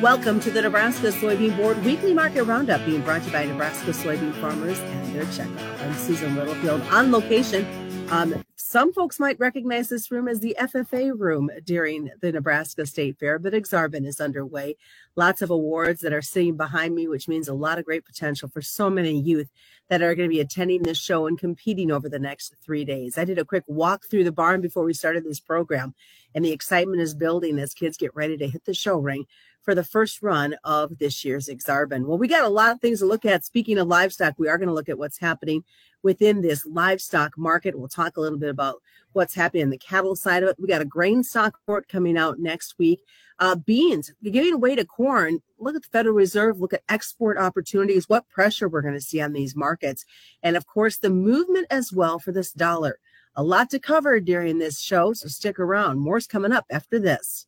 Welcome to the Nebraska Soybean Board Weekly Market Roundup being brought to you by Nebraska soybean farmers and their checkoff. I'm Susan Littlefield on location. Um, some folks might recognize this room as the FFA room during the Nebraska State Fair, but Aksarben is underway. Lots of awards that are sitting behind me, which means a lot of great potential for so many youth that are going to be attending this show and competing over the next three days. I did a quick walk through the barn before we started this program, and the excitement is building as kids get ready to hit the show ring for the first run of this year's Aksarben. Well, we got a lot of things to look at. Speaking of livestock, we are going to look at what's happening within this livestock market. We'll talk a little bit about what's happening in the cattle side of it. We got a grain stock report coming out next week. Uh, beans, giving away to corn. Look at the Federal Reserve. Look at export opportunities. What pressure we're going to see on these markets, and of course the movement as well for this dollar. A lot to cover during this show, so stick around. More's coming up after this.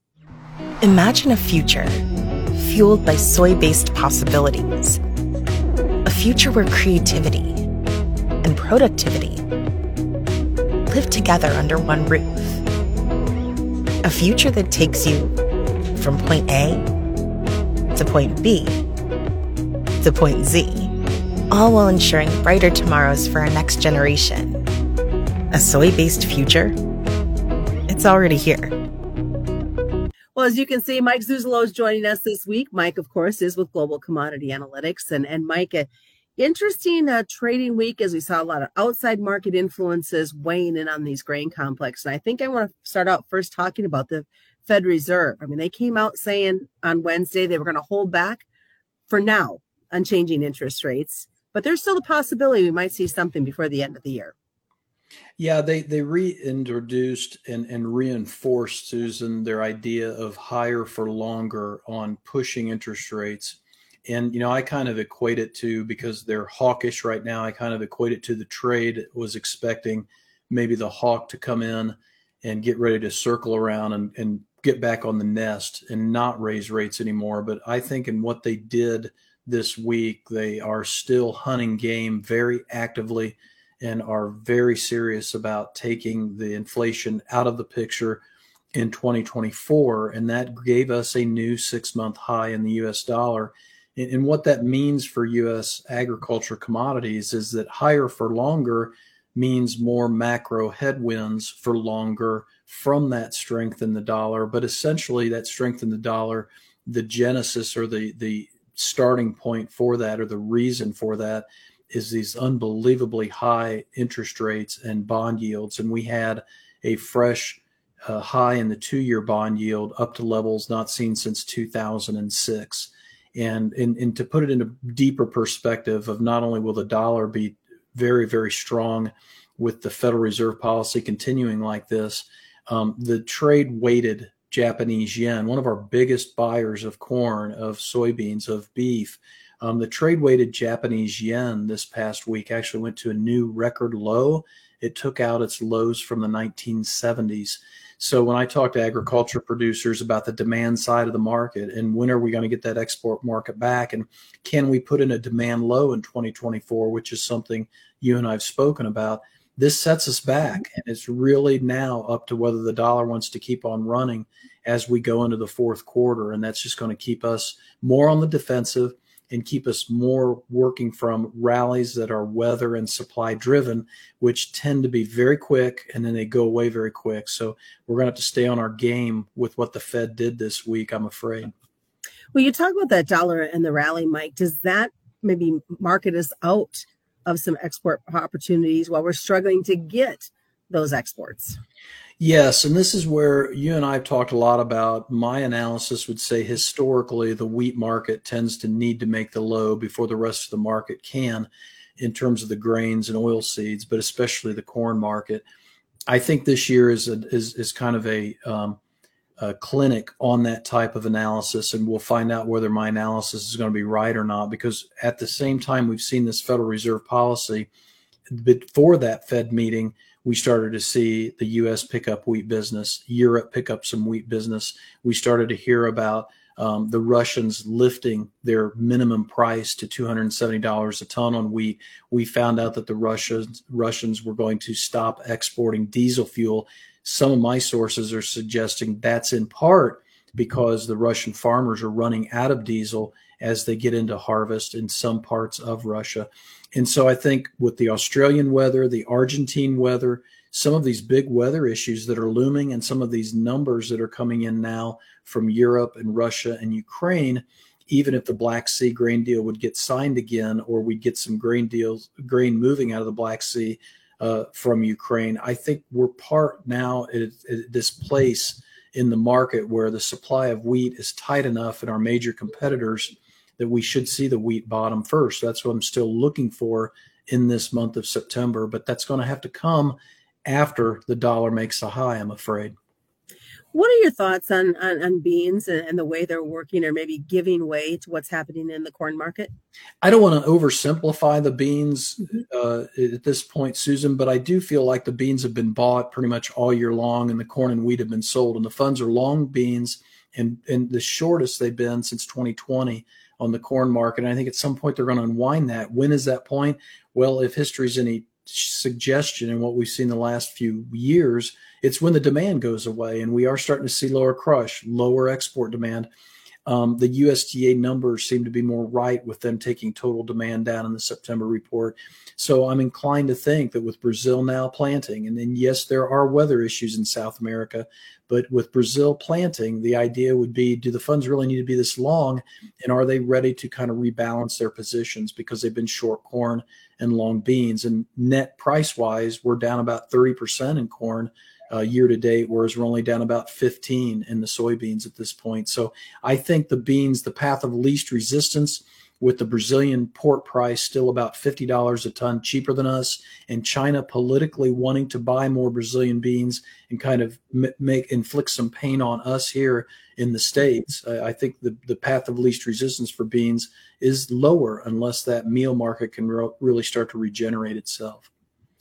Imagine a future fueled by soy based possibilities. A future where creativity and productivity live together under one roof. A future that takes you from point A to point B to point Z, all while ensuring brighter tomorrows for our next generation. A soy based future? It's already here. Well, as you can see, Mike Zuzolo is joining us this week. Mike, of course, is with Global Commodity Analytics. And, and Mike, uh, interesting uh, trading week as we saw a lot of outside market influences weighing in on these grain complex. And I think I want to start out first talking about the Fed Reserve. I mean, they came out saying on Wednesday they were going to hold back for now on changing interest rates, but there's still the possibility we might see something before the end of the year. Yeah, they they reintroduced and, and reinforced, Susan, their idea of higher for longer on pushing interest rates. And you know, I kind of equate it to because they're hawkish right now. I kind of equate it to the trade was expecting maybe the hawk to come in and get ready to circle around and, and get back on the nest and not raise rates anymore. But I think in what they did this week, they are still hunting game very actively and are very serious about taking the inflation out of the picture in 2024. And that gave us a new six month high in the US dollar. And, what that means for US agriculture commodities is that higher for longer means more macro headwinds for longer from that strength in the dollar. But essentially, that strength in the dollar, the genesis or the, the starting point for that or the reason for that is these unbelievably high interest rates and bond yields. And we had a fresh uh, high in the two year bond yield up to levels not seen since 2006. And, and, and to put it in a deeper perspective of not only will the dollar be very, very strong with the Federal Reserve policy continuing like this, um, the trade weighted Japanese yen, one of our biggest buyers of corn, of soybeans, of beef, um, the trade weighted Japanese yen this past week actually went to a new record low. It took out its lows from the 1970s. So when I talk to agriculture producers about the demand side of the market and when are we going to get that export market back and can we put in a demand low in 2024, which is something you and I've spoken about, this sets us back. And it's really now up to whether the dollar wants to keep on running as we go into the fourth quarter. And that's just going to keep us more on the defensive and keep us more working from rallies that are weather and supply driven, which tend to be very quick and then they go away very quick. So we're going to have to stay on our game with what the Fed did this week, I'm afraid. Well, you talk about that dollar and the rally, Mike. Does that maybe market us out of some export opportunities while we're struggling to get those exports? Yes, and this is where you and I have talked a lot about. My analysis would say historically the wheat market tends to need to make the low before the rest of the market can, in terms of the grains and oil seeds, but especially the corn market. I think this year is a, is is kind of a, um, a clinic on that type of analysis, and we'll find out whether my analysis is going to be right or not. Because at the same time, we've seen this Federal Reserve policy before that Fed meeting we started to see the US pick up wheat business, Europe pick up some wheat business. We started to hear about um, the Russians lifting their minimum price to $270 a ton on wheat. We found out that the Russians Russians were going to stop exporting diesel fuel. Some of my sources are suggesting that's in part because the Russian farmers are running out of diesel as they get into harvest in some parts of Russia. And so I think with the Australian weather, the Argentine weather, some of these big weather issues that are looming and some of these numbers that are coming in now from Europe and Russia and Ukraine, even if the Black Sea grain deal would get signed again or we get some grain deals, grain moving out of the Black Sea uh, from Ukraine, I think we're part now at, at this place in the market where the supply of wheat is tight enough and our major competitors that we should see the wheat bottom first. That's what I'm still looking for in this month of September, but that's going to have to come after the dollar makes a high, I'm afraid. What are your thoughts on, on, on beans and, and, the way they're working or maybe giving way to what's happening in the corn market? I don't want to oversimplify the beans mm-hmm. uh, at this point, Susan, but I do feel like the beans have been bought pretty much all year long and the corn and wheat have been sold. And the funds are long beans and, and the shortest they've been since 2020 on the corn market. And I think at some point they're going to unwind that. When is that point? Well, if history's any suggestion in what we've seen the last few years, it's when the demand goes away and we are starting to see lower crush, lower export demand. Um, the USDA numbers seem to be more right with them taking total demand down in the September report. So I'm inclined to think that with Brazil now planting, and then yes, there are weather issues in South America, but with Brazil planting, the idea would be do the funds really need to be this long? And are they ready to kind of rebalance their positions because they've been short corn and long beans? And net price wise, we're down about 30% in corn uh, year to date, whereas we're only down about 15 in the soybeans at this point. So I think the beans, the path of least resistance, with the Brazilian port price still about $50 a ton cheaper than us, and China politically wanting to buy more Brazilian beans and kind of make inflict some pain on us here in the states. I think the the path of least resistance for beans is lower unless that meal market can re- really start to regenerate itself.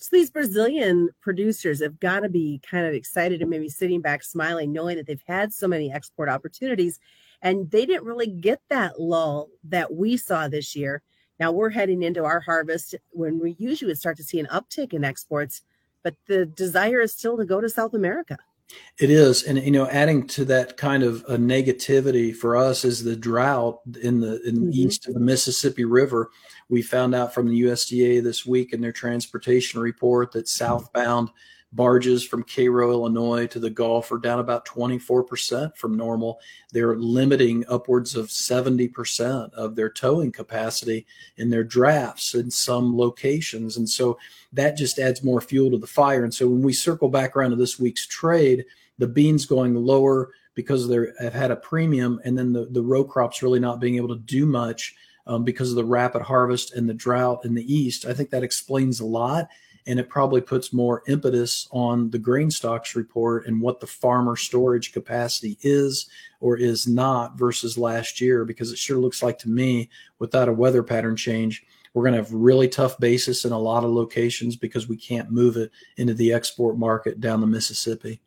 So these Brazilian producers have got to be kind of excited and maybe sitting back smiling, knowing that they've had so many export opportunities and they didn't really get that lull that we saw this year. Now we're heading into our harvest when we usually would start to see an uptick in exports, but the desire is still to go to South America. It is, and you know, adding to that kind of a negativity for us is the drought in the in mm-hmm. east of the Mississippi River. We found out from the USDA this week in their transportation report that southbound barges from Cairo, Illinois to the Gulf are down about 24% from normal. They're limiting upwards of 70% of their towing capacity in their drafts in some locations. And so that just adds more fuel to the fire. And so when we circle back around to this week's trade, the beans going lower because they have had a premium, and then the, the row crops really not being able to do much um, because of the rapid harvest and the drought in the east. I think that explains a lot and it probably puts more impetus on the grain stocks report and what the farmer storage capacity is or is not versus last year because it sure looks like to me without a weather pattern change we're going to have really tough basis in a lot of locations because we can't move it into the export market down the mississippi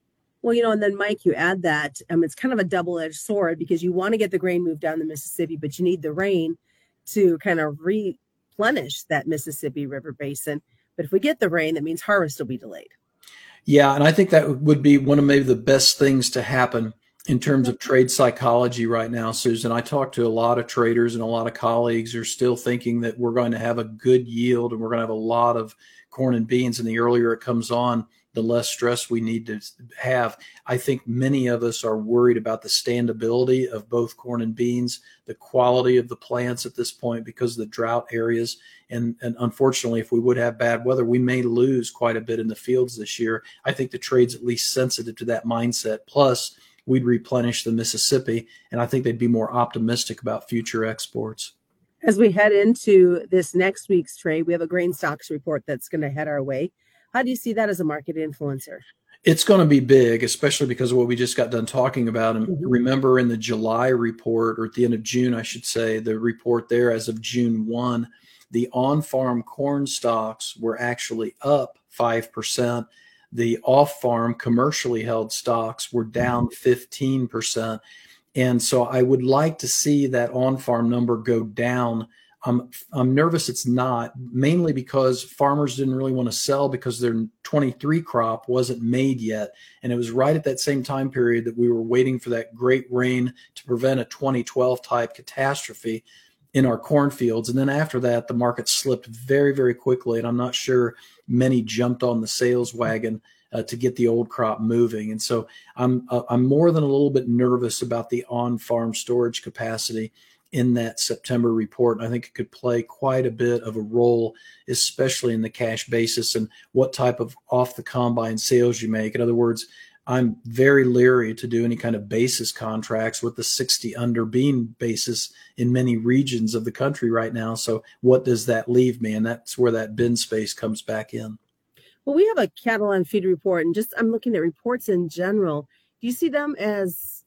well, you know, and then Mike, you add that um, it's kind of a double-edged sword because you want to get the grain moved down the Mississippi, but you need the rain to kind of replenish that Mississippi River basin. But if we get the rain, that means harvest will be delayed. Yeah, and I think that would be one of maybe the best things to happen in terms of trade psychology right now, Susan. I talk to a lot of traders and a lot of colleagues are still thinking that we're going to have a good yield and we're going to have a lot of corn and beans. And the earlier it comes on, the less stress we need to have. I think many of us are worried about the standability of both corn and beans, the quality of the plants at this point because of the drought areas. And, and unfortunately, if we would have bad weather, we may lose quite a bit in the fields this year. I think the trade's at least sensitive to that mindset. Plus, we'd replenish the Mississippi, and I think they'd be more optimistic about future exports. As we head into this next week's trade, we have a grain stocks report that's going to head our way. How do you see that as a market influencer? It's going to be big, especially because of what we just got done talking about. And mm-hmm. remember in the July report, or at the end of June, I should say, the report there as of June 1, the on farm corn stocks were actually up 5%. The off farm commercially held stocks were down 15%. Mm-hmm. And so I would like to see that on farm number go down I'm I'm nervous it's not mainly because farmers didn't really want to sell because their 23 crop wasn't made yet. And it was right at that same time period that we were waiting for that great rain to prevent a 2012 type catastrophe in our cornfields. And then after that the market slipped very very quickly and I'm not sure many jumped on the sales wagon uh, to get the old crop moving. And so I'm uh, I'm more than a little bit nervous about the on farm storage capacity in that September report. I think it could play quite a bit of a role, especially in the cash basis and what type of off the combine sales you make. In other words, I'm very leery to do any kind of basis contracts with the 60 under bean basis in many regions of the country right now. So, what does that leave me? And that's where that bin space comes back in. Well, we have a cattle on feed report, and just I'm looking at reports in general. Do you see them as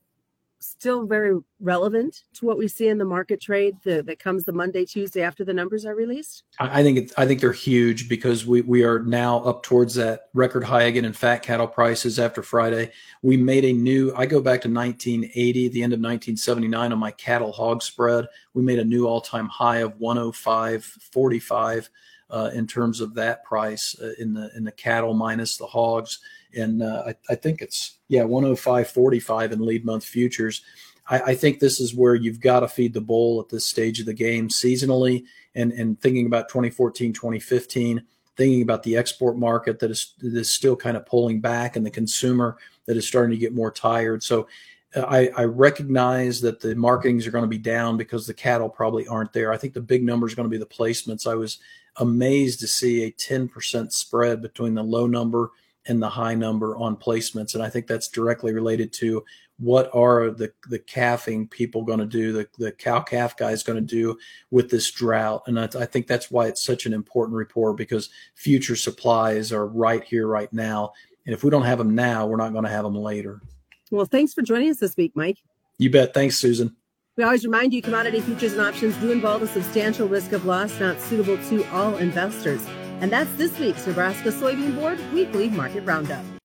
still very relevant to what we see in the market trade the, that comes the Monday, Tuesday after the numbers are released? I think it, I think they're huge because we, we are now up towards that record high again in fat cattle prices after Friday. We made a new. I go back to 1980, the end of 1979 on my cattle hog spread. We made a new all time high of 105.45 uh, in terms of that price uh, in the in the cattle minus the hogs and uh, I, I, think it's yeah 105.45 in lead month futures. I, I think this is where you've got to feed the bull at this stage of the game seasonally, and and thinking about 2014, 2015, thinking about the export market that is that is still kind of pulling back, and the consumer that is starting to get more tired. So. Uh, I, I, recognize that the marketings are going to be down because the cattle probably aren't there. I think the big number is going to be the placements. I was amazed to see a 10% spread between the low number and the high number on placements. And I think that's directly related to what are the, the calving people going to do, the, the cow calf guys going to do with this drought. And I, I think that's why it's such an important report because future supplies are right here, right now. And if we don't have them now, we're not going to have them later. Well, thanks for joining us this week, Mike. You bet. Thanks, Susan. We always remind you commodity futures and options do involve a substantial risk of loss not suitable to all investors. And that's this week's Nebraska Soybean Board Weekly Market Roundup.